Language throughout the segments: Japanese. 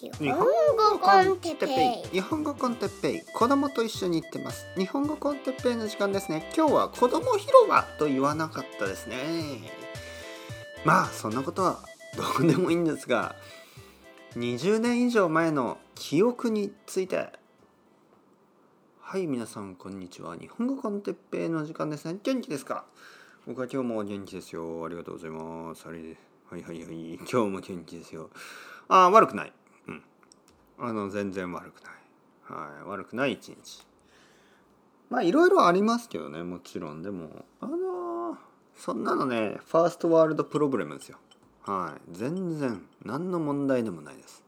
日本語コンテッペイ。日本語コンテッペイ。子供と一緒に行ってます。日本語コンテッペイの時間ですね。今日は子供広場と言わなかったですね。まあそんなことはどうでもいいんですが20年以上前の記憶について。はい皆さんこんにちは。日本語コンテッペイの時間ですね。元気ですか？僕は今日も元気ですよ。ありがとうございます。あれはいはいはい。今日も元気ですよ。あ悪くない。あの全然悪くない、はい、悪くない一日。まあいろいろありますけどねもちろん。でもあのー、そんなのねファーストワールドプロブレムですよ。はい。全然何の問題でもないです。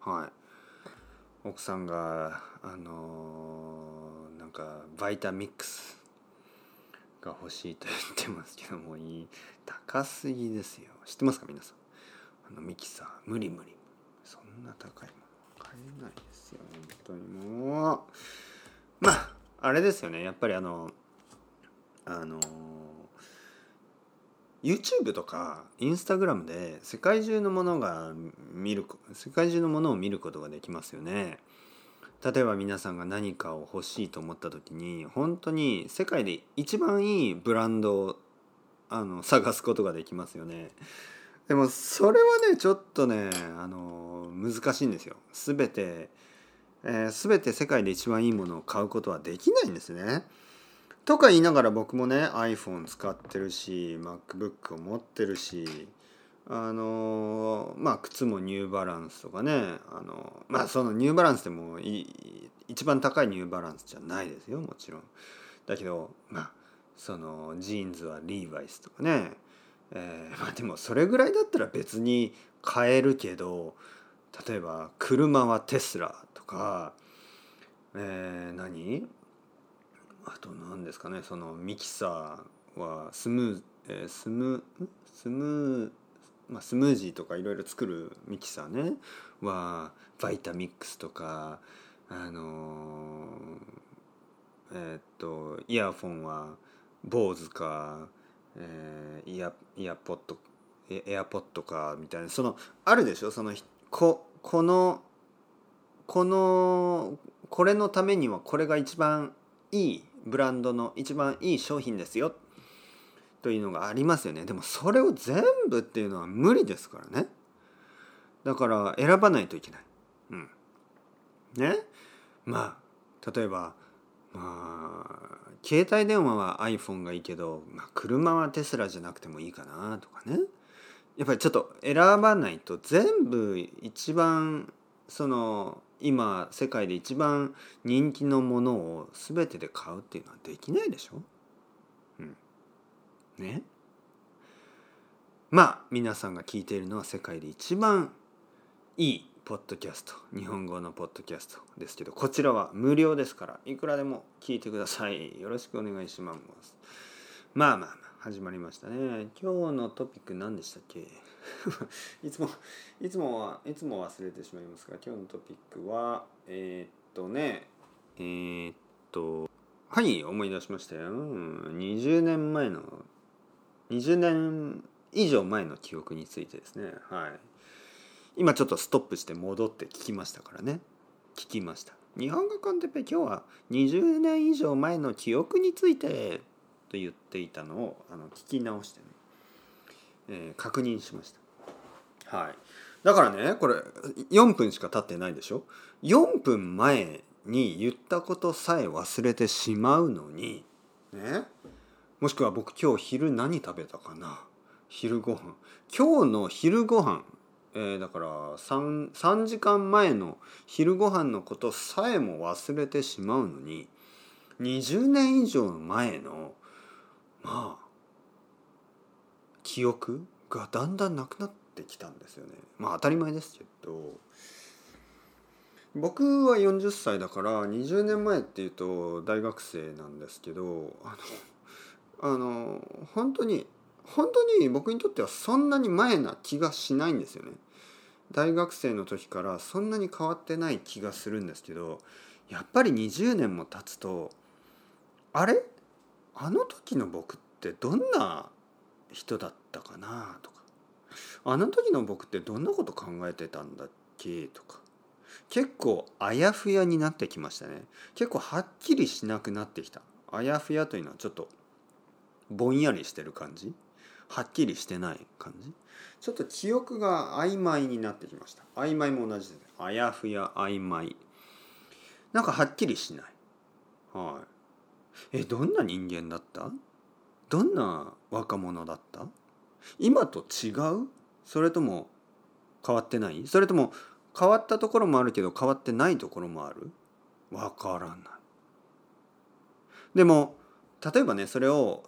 はい。奥さんがあのー、なんかバイタミックスが欲しいと言ってますけどもいい。高すぎですよ。知ってますか皆さん？あのミキサー。無理無理。そんな高いも買えないですよ本当にもうまああれですよねやっぱりあのあの YouTube とか Instagram で世界中のものが見る世界中のものを見ることができますよね。例えば皆さんが何かを欲しいと思った時に本当に世界で一番いいブランドをあの探すことができますよね。でもそれはねちょっとねあの難しいんですよ。すべて、えー、全て世界で一番いいものを買うことはできないんですね。とか言いながら僕もね iPhone 使ってるし MacBook を持ってるしあのまあ靴もニューバランスとかねあのまあそのニューバランスでも一番高いニューバランスじゃないですよもちろん。だけどまあそのジーンズはリーバイスとかねえー、まあでもそれぐらいだったら別に買えるけど例えば車はテスラとか、えー、何？あと何ですかね？そのミキサーはスムー、えー、スムスムーまあ、スムージーとかいろいろ作るミキサーね。はバイタミックスとかあのー、えー、っとイヤフォンは Bose かえー、イヤイヤポッドエアポッドかみたいなそのあるでしょ？そのここのこのこれのためにはこれが一番いいブランドの一番いい商品ですよというのがありますよね。でもそれを全部っていうのは無理ですからね。だから選ばないといけない。うん。ね？まあ例えばまあ携帯電話は iPhone がいいけど、まあ、車はテスラじゃなくてもいいかなとかね。やっぱりちょっと選ばないと全部一番その今世界で一番人気のものを全てで買うっていうのはできないでしょ？うん。ね？まあ皆さんが聞いているのは世界で一番いいポッドキャスト日本語のポッドキャストですけどこちらは無料ですからいくらでも聞いてください。よろしくお願いします。まあまあまあ始まりましたね。今日のトピック何でしたっけ？いつもいつもはいつも忘れてしまいますが今日のトピックはえー、っとねえー、っとはい思い出しましたよ。20年前の20年以上前の記憶についてですね。はい。今ちょっとストップして戻って聞きましたからね。聞きました。日本語コンテペ今日は20年以上前の記憶についてと言っていたのをあの聞き直してね、えー、確認しました。はい。だからねこれ4分しか経ってないでしょ？4分前に言ったことさえ忘れてしまうのにね？もしくは僕今日昼何食べたかな？昼ご飯。今日の昼ご飯えー、だから 3, 3時間前の昼ご飯のことさえも忘れてしまうのに20年以上前のまあ記憶がだんだんなくなってきたんですよね。まあ当たり前ですけど僕は40歳だから20年前っていうと大学生なんですけどあのあの本当に本当に僕にとってはそんなに前な気がしないんですよね。大学生の時からそんなに変わってない気がするんですけどやっぱり20年も経つとあれ？あの時の僕ってどんな人だったかな？とか。あの時の僕ってどんなこと考えてたんだっけ？とか。結構あやふやになってきましたね。結構はっきりしなくなってきた。あやふやというのはちょっとぼんやりしてる感じ。はっきりしてない感じ？ちょっと記憶が曖昧になってきました。曖昧も同じであやふや曖昧。なんかはっきりしない。はい。えどんな人間だった？どんな若者だった？今と違う？それとも変わってない？それとも変わったところもあるけど変わってないところもある？わからない。でも例えばねそれを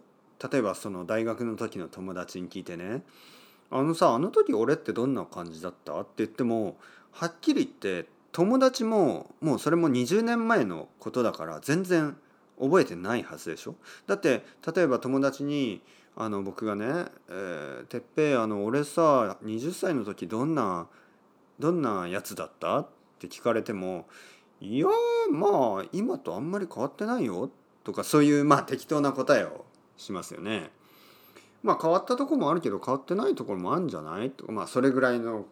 例えばその大学の時の友達に聞いてね「あのさあの時俺ってどんな感じだった?」って言ってもはっきり言って友達ももうそれも20年前のことだから全然覚えてないはずでしょ？だって例えば友達にあの僕がね「えー、てっぺいあの俺さ20歳の時どんなどんなやつだった?」って聞かれても「いやまあ今とあんまり変わってないよ」とかそういうまあ適当な答えをしますよね。まあ変わったとこもあるけど変わってないところもあるんじゃないとかまあそれぐらいの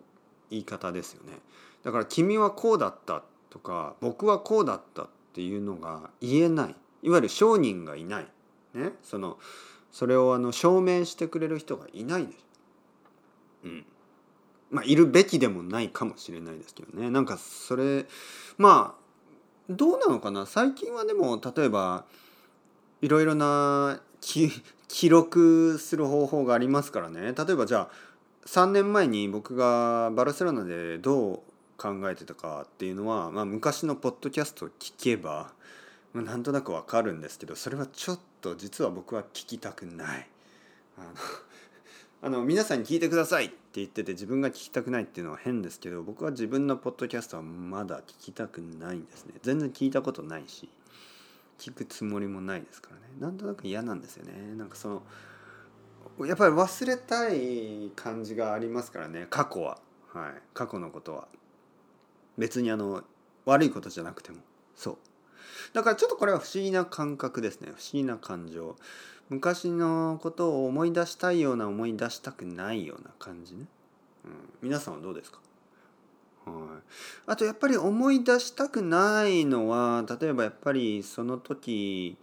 言い方ですよね。だから「君はこうだった」とか「僕はこうだった」っていうのが言えないいわゆる証人がいない、ね、そのそれをあの証明してくれる人がいないでしょ。うんまあ、いるべきでもないかもしれないですけどねなんかそれまあどうなのかな最近はでも例えばいろいろな記録する方法がありますからね。例えばじゃあ3年前に僕がバルセロナでどう考えてたかっていうのは、まあ、昔のポッドキャストを聞けば、まあ、なんとなくわかるんですけどそれはちょっと実は僕は聞きたくない。あの あの皆さんに聞いてくださいって言ってて自分が聞きたくないっていうのは変ですけど僕は自分のポッドキャストはまだ聞きたくないんですね。全然聞いたことないし。聞くつもりもないですからね。なんとなく嫌なんですよね。なんかそのやっぱり忘れたい感じがありますからね。過去は。はい。過去のことは。別にあの悪いことじゃなくても。そう。だからちょっとこれは不思議な感覚ですね。不思議な感情。昔のことを思い出したいような思い出したくないような感じね、うん、皆さんはどうですか？はい、あとやっぱり思い出したくないのは例えばやっぱりその時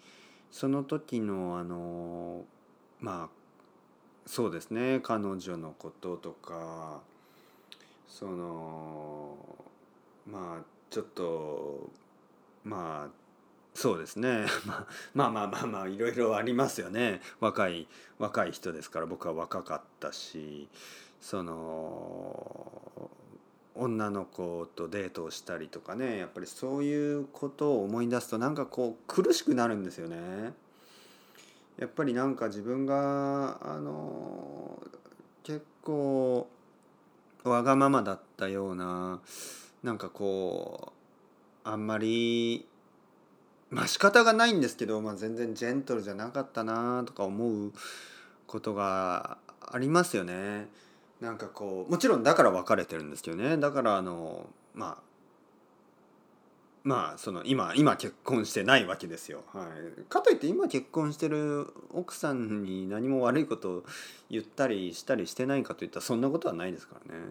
その時のあのまあそうですね彼女のこととかそのまあちょっとまあそうですね。まあまあまあまあいろいろありますよね。若い若い人ですから僕は若かったしその女の子とデートをしたりとかねやっぱりそういうことを思い出すとなんかこう苦しくなるんですよね。やっぱりなんか自分があの結構わがままだったようななんかこうあんまりまあ仕方がないんですけど、まあ、全然ジェントルじゃなかったなとか思うことがありますよね。なんかこうもちろんだから別れてるんですけどね。だからあのまあまあその今今結婚してないわけですよ、はい、かといって今結婚してる奥さんに何も悪いことを言ったりしたりしてないかといったらそんなことはないですからね。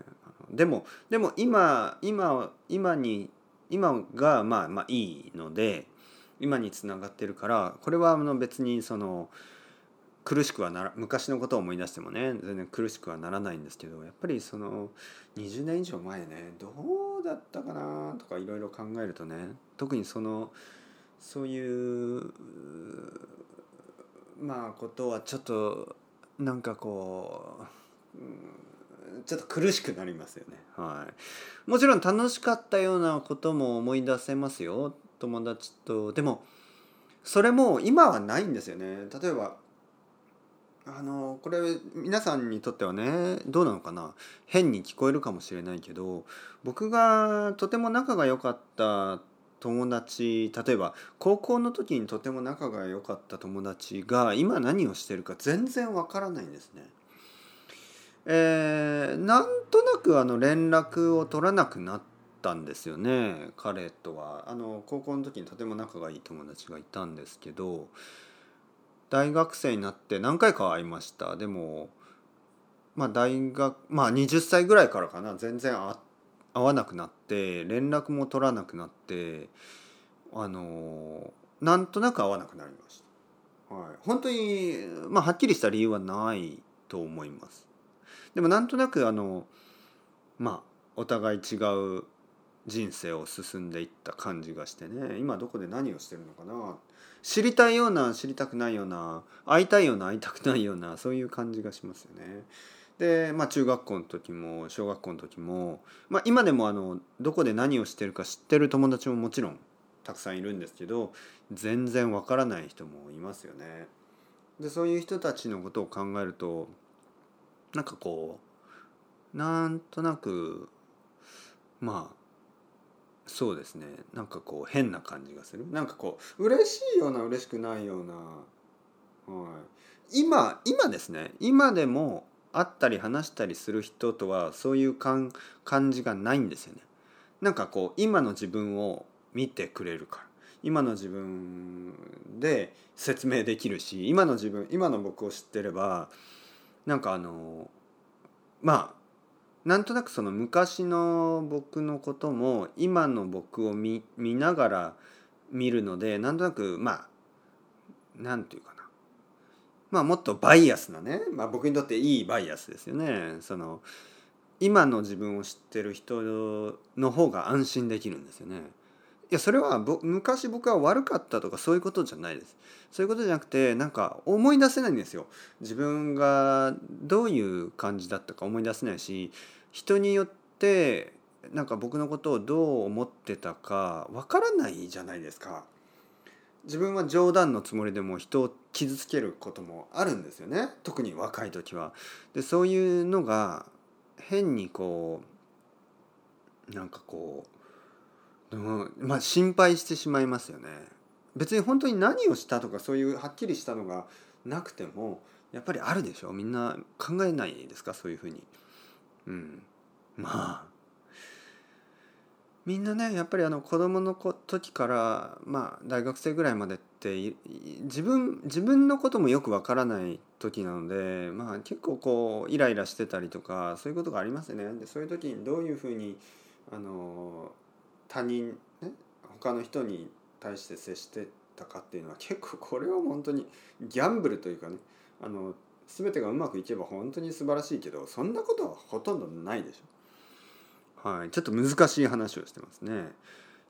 でもでも今今今に今がまあまあいいので今につながってるからこれはあの別にその苦しくはなら昔のことを思い出してもね全然苦しくはならないんですけどやっぱりその20年以上前ねどうだったかなとかいろいろ考えるとね特にそのそういうまあことはちょっとなんかこう、ちょっと苦しくなりますよね。はい、もちろん楽しかったようなことも思い出せますよ友達とでもそれも今はないんですよね。例えばあのこれ皆さんにとってはねどうなのかな？変に聞こえるかもしれないけど僕がとても仲が良かった友達例えば高校の時にとても仲が良かった友達が今何をしてるか全然わからないんですね。えー、なんとなくあの連絡を取らなくなったんですよね彼とはあの高校の時にとても仲がいい友達がいたんですけど大学生になって何回か会いましたでもまあ大学まあ20歳ぐらいからかな全然会会わなくなって連絡も取らなくなってあのなんとなく会わなくなりました。はい、本当にまあはっきりした理由はないと思います。でもなんとなくあのまあお互い違う人生を進んでいった感じがしてね今どこで何をしてるのかな知りたいような知りたくないような会いたいような会いたくないようなそういう感じがしますよね。でまあ中学校の時も小学校の時も、まあ、今でもあのどこで何をしてるか知ってる友達ももちろんたくさんいるんですけど全然わからない人もいますよね。でそういう人たちのことを考えるとなんかこうなんとなくまあそうですね。なんかこう変な感じがする。なんかこう嬉しいような嬉しくないような、はい、今今ですね。今でも会ったり話したりする人とはそういう感感じがないんですよね。なんかこう今の自分を見てくれるから。今の自分で説明できるし今の自分今の僕を知ってればなんかあのまあなんとなくその昔の僕のことも今の僕を見ながら見るのでなんとなくまあなんて言うかなまあもっとバイアスなね、まあ、僕にとっていいバイアスですよね。その今の自分を知ってる人の方が安心できるんですよね。いやそれは昔僕は悪かったとかそういうことじゃないです。そういうことじゃなくてなんか思い出せないんですよ。自分がどういう感じだったか思い出せないし人によってなんか僕のことをどう思ってたかわからないじゃないですか。自分は冗談のつもりでも人を傷つけることもあるんですよね特に若い時は。でそういうのが変にこうなんかこう、うん、まあ心配してしまいますよね。別に本当に何をしたとかそういうはっきりしたのがなくてもやっぱりあるでしょみんな考えないですか？そういうふうに。うん、まあみんなねやっぱりあの子供の時からまあ大学生ぐらいまでって自分自分のこともよくわからない時なのでまあ結構こうイライラしてたりとかそういうことがありますね。でそういう時にどういうふうにあの他人ね他の人に対して接してたかっていうのは結構これは本当にギャンブルというかねあの全てがうまくいけば本当に素晴らしいけどそんなことはほとんどないでしょ。はい、ちょっと難しい話をしてますね。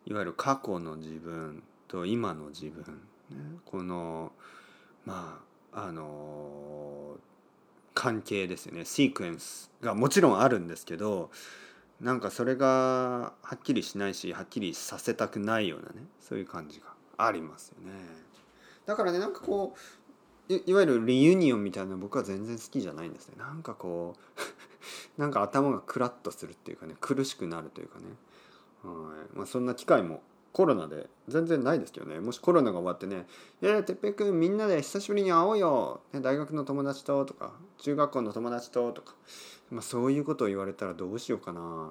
いわゆる過去の自分と今の自分、ね、このまああの関係ですよねシークエンスがもちろんあるんですけどなんかそれがはっきりしないしはっきりさせたくないようなねそういう感じがありますよね。だからねなんかこういわゆるリユニオンみたいな僕は全然好きじゃないんですね。なんかこう なんか頭がクラッとするっていうかね苦しくなるというかねはいまあそんな機会もコロナで全然ないですけどね。もしコロナが終わってね「いやてっぺくんみんなで久しぶりに会おうよ、ね、大学の友達と」とか「中学校の友達と」とか、まあ、そういうことを言われたらどうしようかな。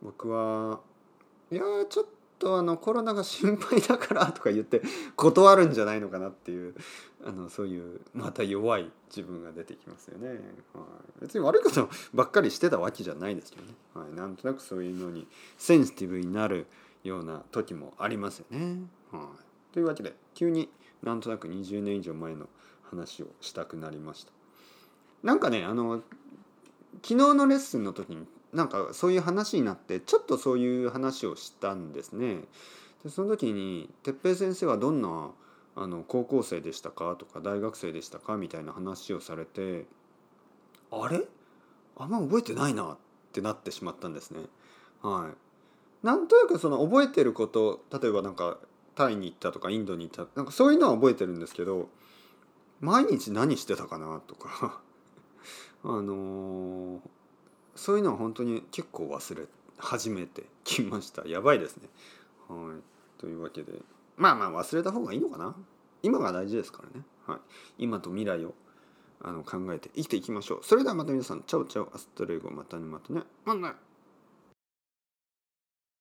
僕はいやちょっとあのコロナが心配だからとか言って断るんじゃないのかなっていうあのそういうまた弱い自分が出てきますよね、はい、別に悪いことばっかりしてたわけじゃないですけどね、はい、なんとなくそういうのにセンシティブになるような時もありますよね、はい、というわけで急になんとなく20年以上前の話をしたくなりましたなんかねあの昨日のレッスンの時になんかそういう話になってちょっとそういう話をしたんですね。でその時に「哲平先生はどんなあの高校生でしたか?」とか「大学生でしたか?」みたいな話をされて「あれ？あんま覚えてないな」ってなってしまったんですね。はい、なんとなくその覚えてること例えばなんかタイに行ったとかインドに行ったなんかそういうのは覚えてるんですけど毎日何してたかなとか。あのーそういうのは本当に結構忘れ始めてきました。やばいですね。はい。というわけで。まあまあ忘れた方がいいのかな。今が大事ですからね、はい、今と未来をあの考えて生きていきましょう。それではまた皆さん。チャオチャオ。 Hasta luego。またねまたね。またね。